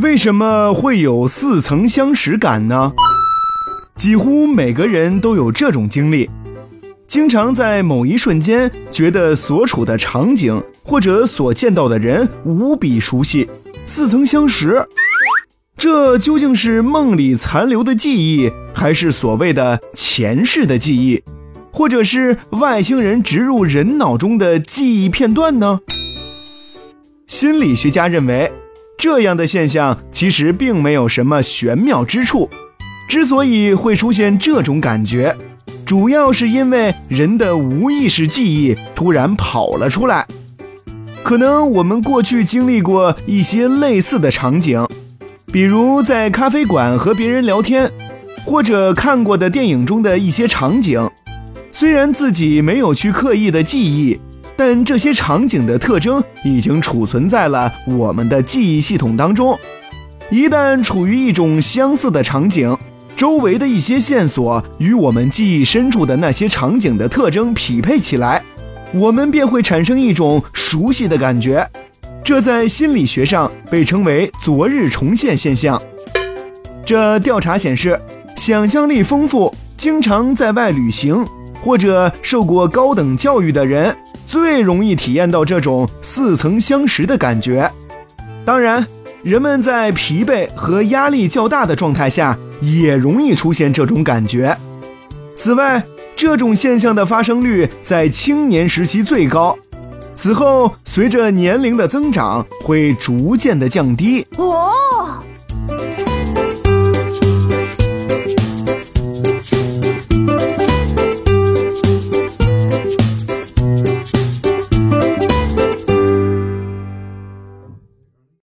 为什么会有似曾相识感呢？几乎每个人都有这种经历，经常在某一瞬间觉得所处的场景或者所见到的人无比熟悉，似曾相识。这究竟是梦里残留的记忆，还是所谓的前世的记忆，或者是外星人植入人脑中的记忆片段呢？心理学家认为，这样的现象其实并没有什么玄妙之处。之所以会出现这种感觉，主要是因为人的无意识记忆突然跑了出来。可能我们过去经历过一些类似的场景，比如在咖啡馆和别人聊天，或者看过的电影中的一些场景。虽然自己没有去刻意的记忆，但这些场景的特征已经储存在了我们的记忆系统当中。一旦处于一种相似的场景，周围的一些线索与我们记忆深处的那些场景的特征匹配起来，我们便会产生一种熟悉的感觉。这在心理学上被称为“昨日重现”现象。这调查显示，想象力丰富、经常在外旅行或者受过高等教育的人，最容易体验到这种似曾相识的感觉。当然，人们在疲惫和压力较大的状态下。也容易出现这种感觉。此外，这种现象的发生率在青年时期最高，此后随着年龄的增长会逐渐的降低。哦。